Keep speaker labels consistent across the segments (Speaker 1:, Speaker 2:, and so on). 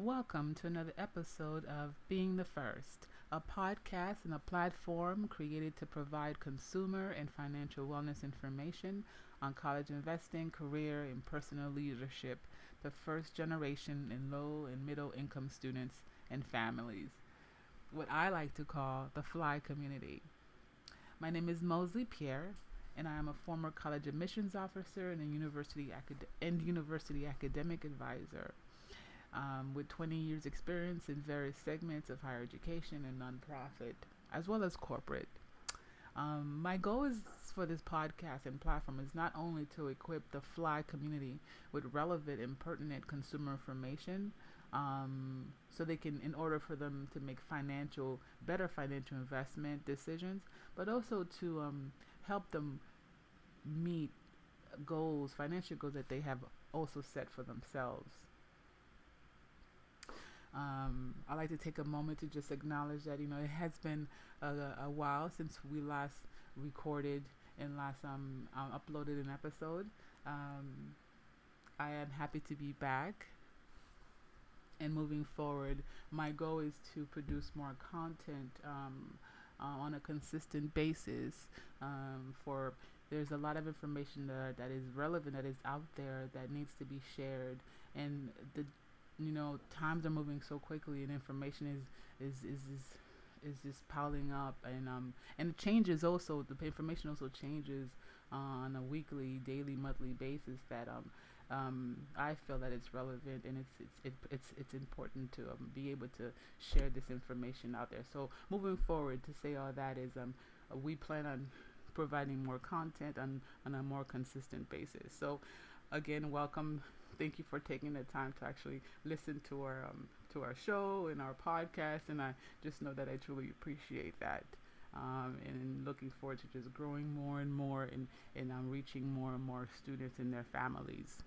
Speaker 1: Welcome to another episode of Being the First, a podcast and a platform created to provide consumer and financial wellness information on college investing, career, and personal leadership to first generation and low and middle income students and families. What I like to call the FLI community. My name is Mosley Pierre, and I am a former college admissions officer and a university acad- and university academic advisor um, with 20 years experience in various segments of higher education and nonprofit, as well as corporate. Um, my goal is for this podcast and platform is not only to equip the FLI community with relevant and pertinent consumer information, um, so they can, in order for them to make financial, better financial investment decisions, but also to um, help them meet goals, financial goals that they have also set for themselves. Um, I like to take a moment to just acknowledge that you know it has been a, a while since we last recorded and last um, um, uploaded an episode. Um, I am happy to be back and moving forward. My goal is to produce more content um, uh, on a consistent basis. Um, for there's a lot of information that that is relevant that is out there that needs to be shared, and the you know times are moving so quickly and information is is is is, is just piling up and um and it changes also the information also changes uh, on a weekly daily monthly basis that um um, I feel that it's relevant and it's it's it, it's it's important to um, be able to share this information out there. So moving forward, to say all that is um, we plan on providing more content on on a more consistent basis. So again, welcome thank you for taking the time to actually listen to our um, to our show and our podcast. And I just know that I truly appreciate that. Um, and looking forward to just growing more and more and, and um, reaching more and more students and their families.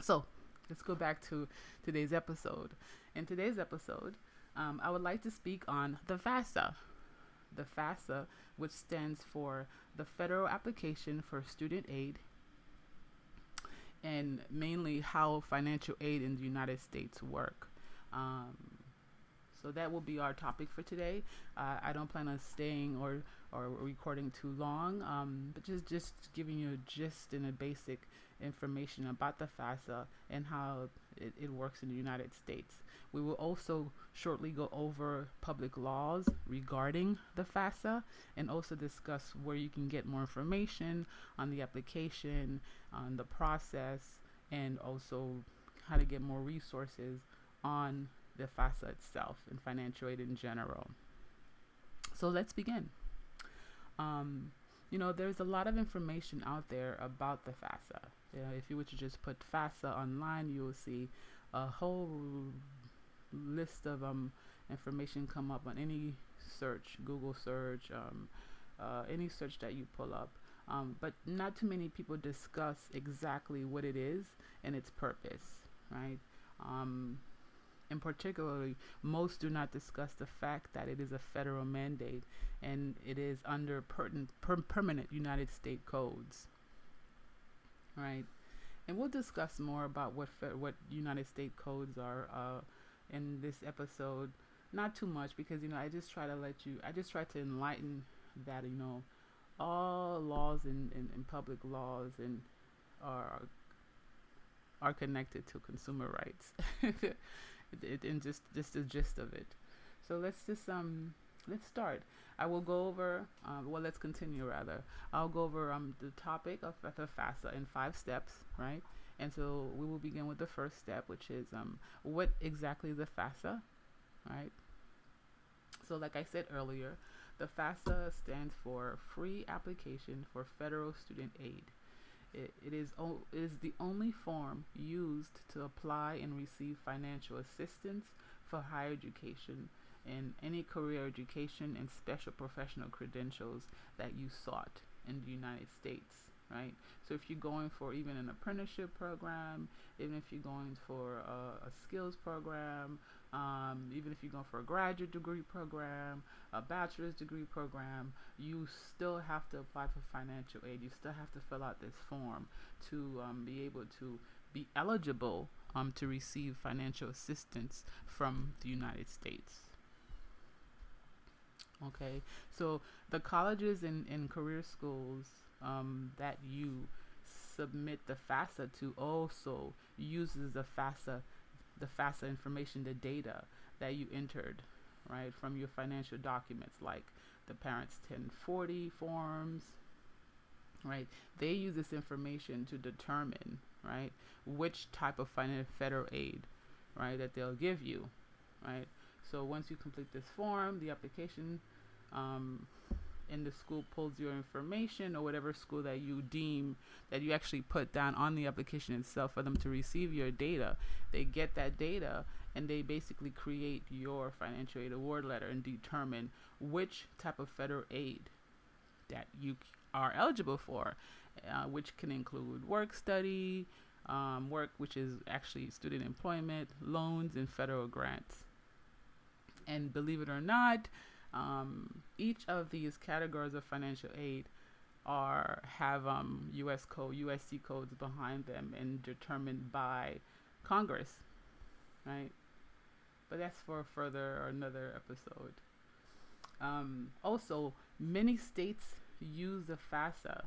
Speaker 1: So let's go back to today's episode. In today's episode, um, I would like to speak on the FAFSA. The FAFSA, which stands for the Federal Application for Student Aid and mainly how financial aid in the United States work. Um, so that will be our topic for today. Uh, I don't plan on staying or, or recording too long, um, but just just giving you a gist and a basic information about the FAFSA and how it, it works in the United States. We will also shortly go over public laws regarding the FAFSA and also discuss where you can get more information on the application, on the process, and also how to get more resources on the FAFSA itself and financial aid in general. So let's begin. Um, you know, there's a lot of information out there about the FAFSA. Know, if you were to just put FAFSA online, you will see a whole list of um, information come up on any search, Google search, um, uh, any search that you pull up. Um, but not too many people discuss exactly what it is and its purpose, right? Um, and particularly, most do not discuss the fact that it is a federal mandate and it is under pertinent, per- permanent United States codes, right? And we'll discuss more about what fe- what United States codes are uh, in this episode. Not too much because you know I just try to let you. I just try to enlighten that you know all laws and, and, public laws and are are connected to consumer rights. it, it, and just just the gist of it. So let's just um let's start. I will go over, um, well, let's continue rather. I'll go over um, the topic of the FAFSA in five steps, right? And so we will begin with the first step, which is um, what exactly is a FAFSA, right? So, like I said earlier, the FAFSA stands for Free Application for Federal Student Aid. It, it, is o- it is the only form used to apply and receive financial assistance for higher education in any career education and special professional credentials that you sought in the United States, right? So if you're going for even an apprenticeship program, even if you're going for a, a skills program, um, even if you're going for a graduate degree program, a bachelor's degree program, you still have to apply for financial aid. You still have to fill out this form to um, be able to be eligible um, to receive financial assistance from the United States. Okay, so the colleges and, and career schools um, that you submit the FAFSA to also uses the FAFSA, the FAFSA information, the data that you entered, right, from your financial documents like the parents 1040 forms, right? They use this information to determine, right, which type of federal aid, right, that they'll give you, right? So once you complete this form, the application um, in the school pulls your information or whatever school that you deem that you actually put down on the application itself for them to receive your data. They get that data and they basically create your financial aid award letter and determine which type of federal aid that you are eligible for, uh, which can include work study, um, work which is actually student employment, loans, and federal grants. And believe it or not, um, each of these categories of financial aid are have um, U.S. code, USC codes behind them, and determined by Congress, right? But that's for further or another episode. Um, also, many states use the FAFSA,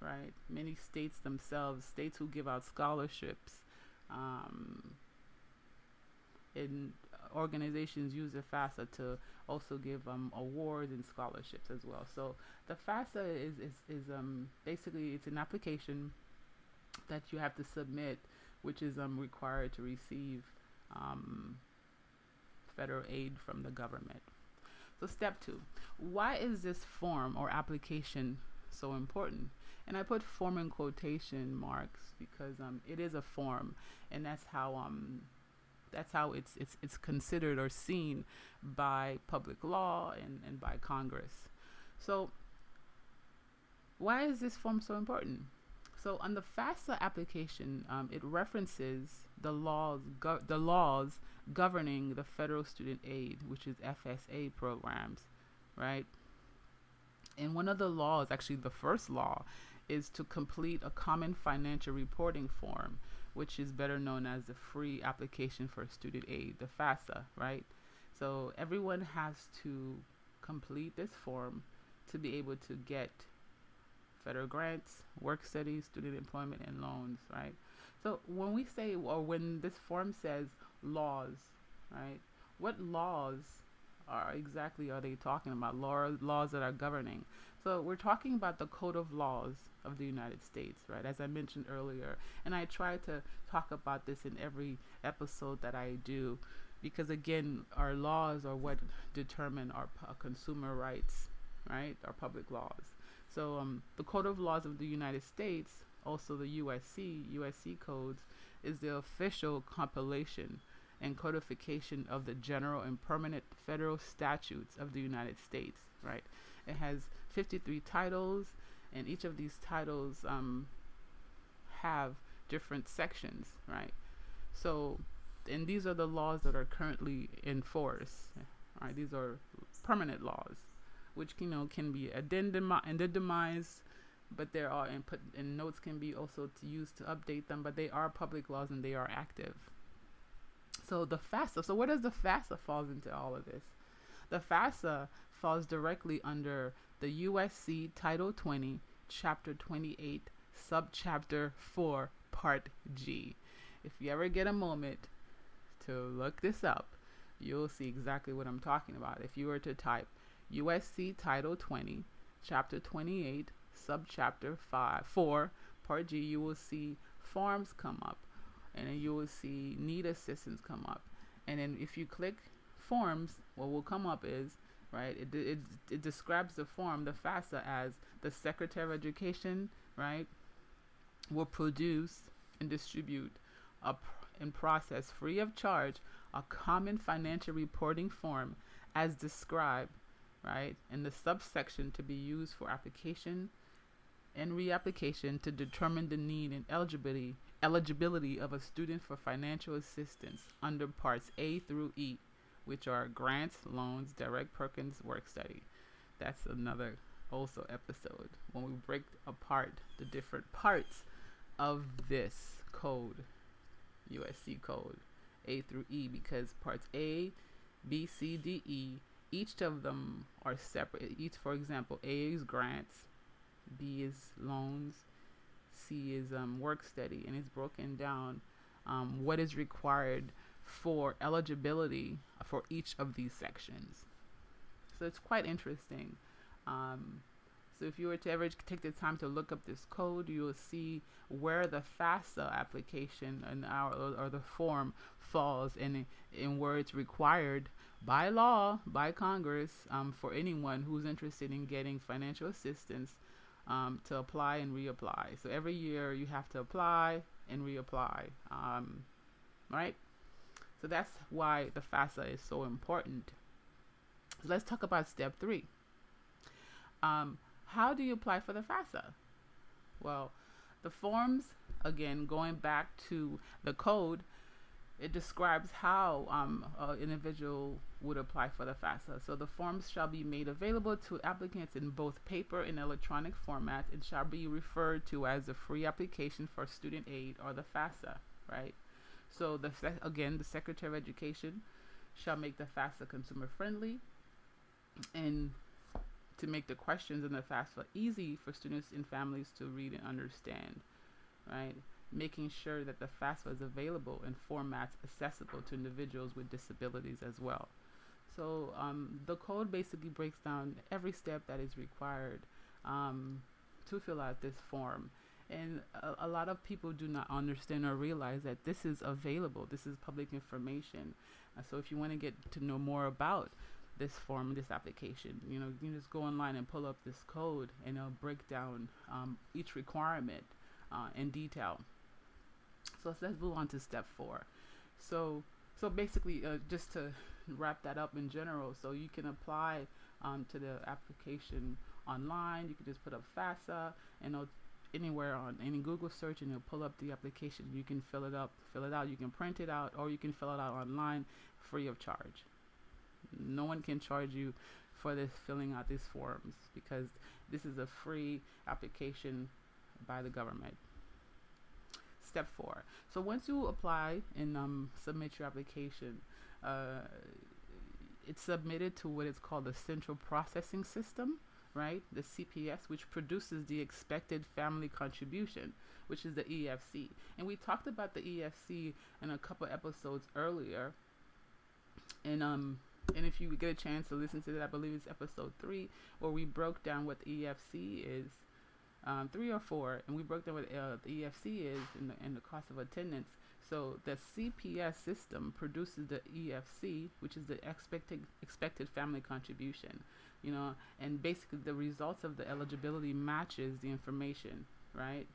Speaker 1: right? Many states themselves, states who give out scholarships, um, in organizations use the FAFSA to also give um, awards and scholarships as well. So the FAFSA is, is, is um, basically it's an application that you have to submit, which is um, required to receive um, federal aid from the government. So step two, why is this form or application so important? And I put form in quotation marks because um, it is a form, and that's how um, that's how it's it's it's considered or seen by public law and, and by Congress. So why is this form so important? So on the FAFSA application, um, it references the laws the laws governing the federal student aid, which is FSA programs, right? And one of the laws, actually the first law, is to complete a common financial reporting form which is better known as the free application for student aid, the FAFSA, right? So everyone has to complete this form to be able to get federal grants, work study, student employment, and loans, right? So when we say, or when this form says laws, right? What laws are exactly are they talking about? Laws, laws that are governing. So we're talking about the Code of Laws of the United States, right? As I mentioned earlier. And I try to talk about this in every episode that I do because, again, our laws are what determine our p- consumer rights, right? Our public laws. So um, the Code of Laws of the United States, also the USC, USC codes, is the official compilation and codification of the general and permanent federal statutes of the United States, right? It has 53 titles and each of these titles um, have different sections, right? So, and these are the laws that are currently in force, right? These are permanent laws, which you know can be addendumized, but there are input and notes can be also to use to update them. But they are public laws and they are active. So the FAFSA. So where does the FAFSA falls into all of this? The FAFSA falls directly under the USC Title 20, Chapter 28, Subchapter 4, Part G. If you ever get a moment to look this up, you'll see exactly what I'm talking about. If you were to type USC Title 20, Chapter 28, Subchapter 5, 4, Part G, you will see forms come up. And then you will see need assistance come up. And then if you click forms, what will come up is right? It, it, it describes the form, the FAFSA, as the Secretary of Education, right, will produce and distribute a and process free of charge a common financial reporting form as described, right, in the subsection to be used for application and reapplication to determine the need and eligibility eligibility of a student for financial assistance under parts A through E which are grants, loans, direct Perkins work study. That's another also episode when we break apart the different parts of this code. USC code, A through E, because parts A, B, C, D, E, each of them are separate. Each, for example, A is grants, B is loans, C is um, work study, and it's broken down um, what is required for eligibility for each of these sections. So it's quite interesting. Um, so if you were to ever take the time to look up this code, you will see where the FAFSA application and our or, the form falls in in where it's required by law by Congress um, for anyone who's interested in getting financial assistance um, to apply and reapply. So every year you have to apply and reapply, um, right? So that's why the FAFSA is so important. So let's talk about step three. Um, how do you apply for the FAFSA? Well, the forms, again, going back to the code, it describes how um, an individual would apply for the FAFSA. So the forms shall be made available to applicants in both paper and electronic format and shall be referred to as a free application for student aid or the FAFSA, right? So the again, the Secretary of Education shall make the FAFSA consumer friendly and to make the questions in the FAFSA easy for students and families to read and understand, right? Making sure that the FAFSA is available in formats accessible to individuals with disabilities as well. So um, the code basically breaks down every step that is required um, to fill out this form. And a, a, lot of people do not understand or realize that this is available. This is public information. Uh, so if you want to get to know more about this form, this application, you know, you can just go online and pull up this code and it'll break down um, each requirement uh, in detail. So let's move on to step four. So, so basically, uh, just to wrap that up in general, so you can apply um, to the application online. You can just put up FAFSA and it'll anywhere on any Google search and you'll pull up the application. You can fill it up, fill it out. You can print it out, or you can fill it out online, free of charge. No one can charge you for this filling out these forms because this is a free application by the government. Step four. So once you apply and um, submit your application, uh, it's submitted to what is called the Central Processing System right? The CPS, which produces the expected family contribution, which is the EFC. And we talked about the EFC in a couple episodes earlier. And um and if you get a chance to listen to that, I believe it's episode three, where we broke down what the EFC is, um, three or four, and we broke down what uh, the EFC is and the, and the cost of attendance. So the CPS system produces the EFC, which is the expected expected family contribution you know, and basically the results of the eligibility matches the information, right?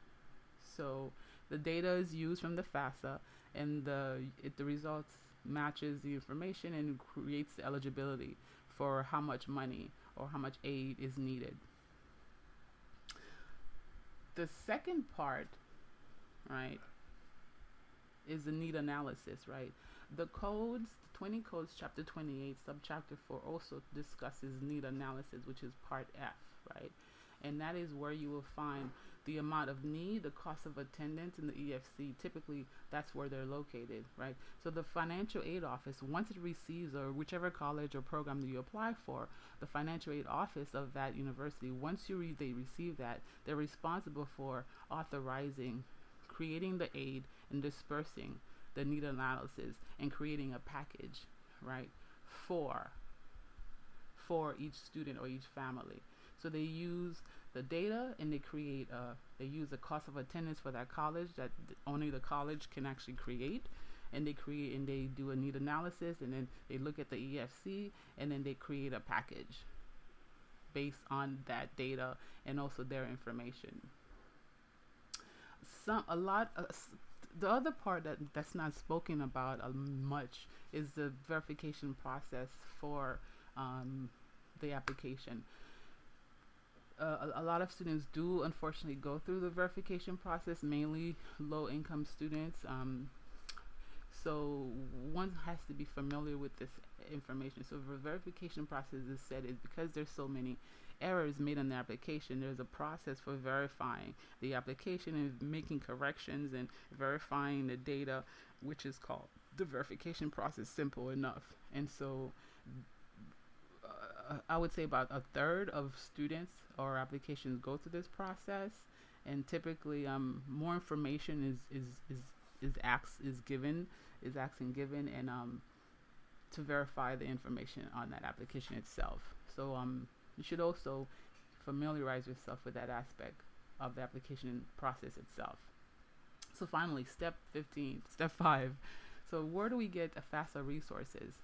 Speaker 1: So the data is used from the FAFSA, and the it, the results matches the information and creates the eligibility for how much money or how much aid is needed. The second part, right, is the need analysis, right? The codes 20 Codes, Chapter 28, Subchapter 4 also discusses need analysis, which is Part F, right? And that is where you will find the amount of need, the cost of attendance, and the EFC. Typically, that's where they're located, right? So the financial aid office, once it receives or whichever college or program that you apply for, the financial aid office of that university, once you re- they receive that, they're responsible for authorizing, creating the aid, and dispersing the need analysis and creating a package, right, for for each student or each family. So they use the data and they create a they use the cost of attendance for that college that only the college can actually create and they create and they do a need analysis and then they look at the EFC and then they create a package based on that data and also their information. Some a lot uh, the other part that that's not spoken about uh, much is the verification process for um, the application. Uh, a, a, lot of students do unfortunately go through the verification process, mainly low income students. Um, so one has to be familiar with this information. So the verification process is said is because there's so many errors made on the application, there's a process for verifying the application and making corrections and verifying the data, which is called the verification process. Simple enough. And so I would say about a third of students or applications go through this process, and typically, um, more information is is is is asked is given is asked and given, and um, to verify the information on that application itself. So um, you should also familiarize yourself with that aspect of the application process itself. So finally, step 15, step 5. So where do we get FAFSA resources?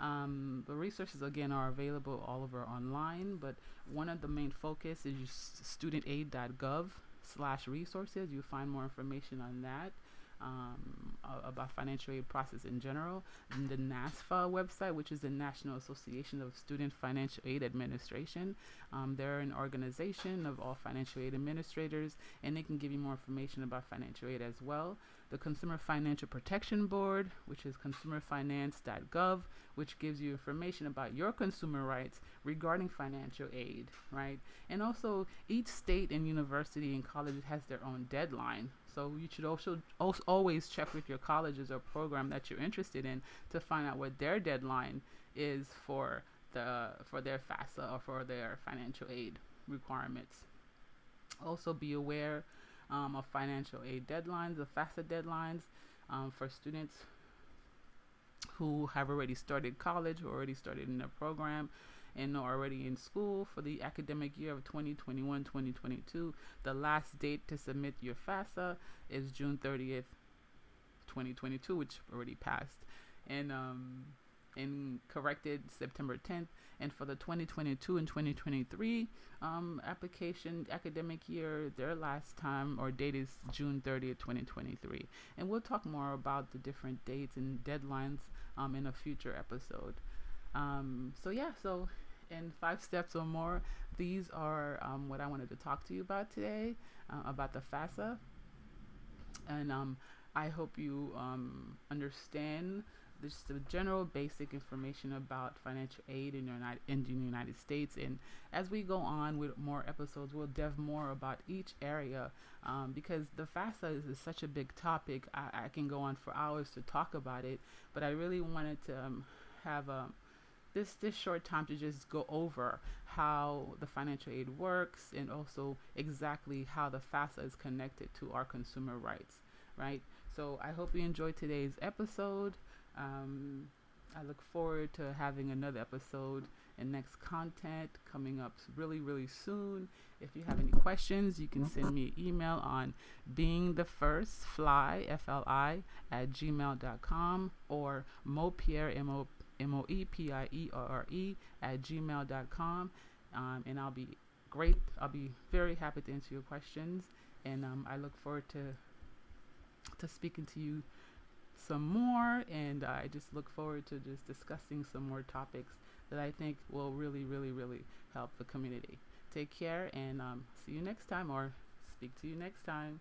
Speaker 1: Um, the resources again are available all over online, but one of the main focus is studentaid.gov slash resources. You find more information on that um, about financial aid process in general. And the NASFAA website, which is the National Association of Student Financial Aid Administration, um, they're an organization of all financial aid administrators, and they can give you more information about financial aid as well. The Consumer Financial Protection Board, which is consumerfinance.gov, which gives you information about your consumer rights regarding financial aid, right? And also, each state and university and college has their own deadline so you should also, also always check with your colleges or program that you're interested in to find out what their deadline is for the for their FAFSA or for their financial aid requirements. Also, be aware um, of financial aid deadlines, the FAFSA deadlines um, for students who have already started college or already started in a program and are already in school for the academic year of 2021-2022. The last date to submit your FAFSA is June 30th, 2022, which already passed, and um, and corrected September 10th. And for the 2022 and 2023 um, application academic year, their last time or date is June 30th, 2023. And we'll talk more about the different dates and deadlines um, in a future episode. Um, so yeah, so in five steps or more, these are um, what I wanted to talk to you about today uh, about the FAFSA. And um, I hope you um, understand just the general basic information about financial aid in, United, in the United States. And as we go on with more episodes, we'll delve more about each area um, because the FAFSA is, is, such a big topic. I, I, can go on for hours to talk about it, but I really wanted to um, have a this this short time to just go over how the financial aid works and also exactly how the FAFSA is connected to our consumer rights, right? So I hope you enjoyed today's episode. Um, I look forward to having another episode and next content coming up really, really soon. If you have any questions, you can send me an email on being the first fly, F L I, at gmail.com or moepierre, M O M O E P I E R R E at gmail.com. Um, and I'll be great. I'll be very happy to answer your questions. And um, I look forward to to speaking to you some more. And I just look forward to just discussing some more topics that I think will really, really, really help the community. Take care and um, see you next time or speak to you next time.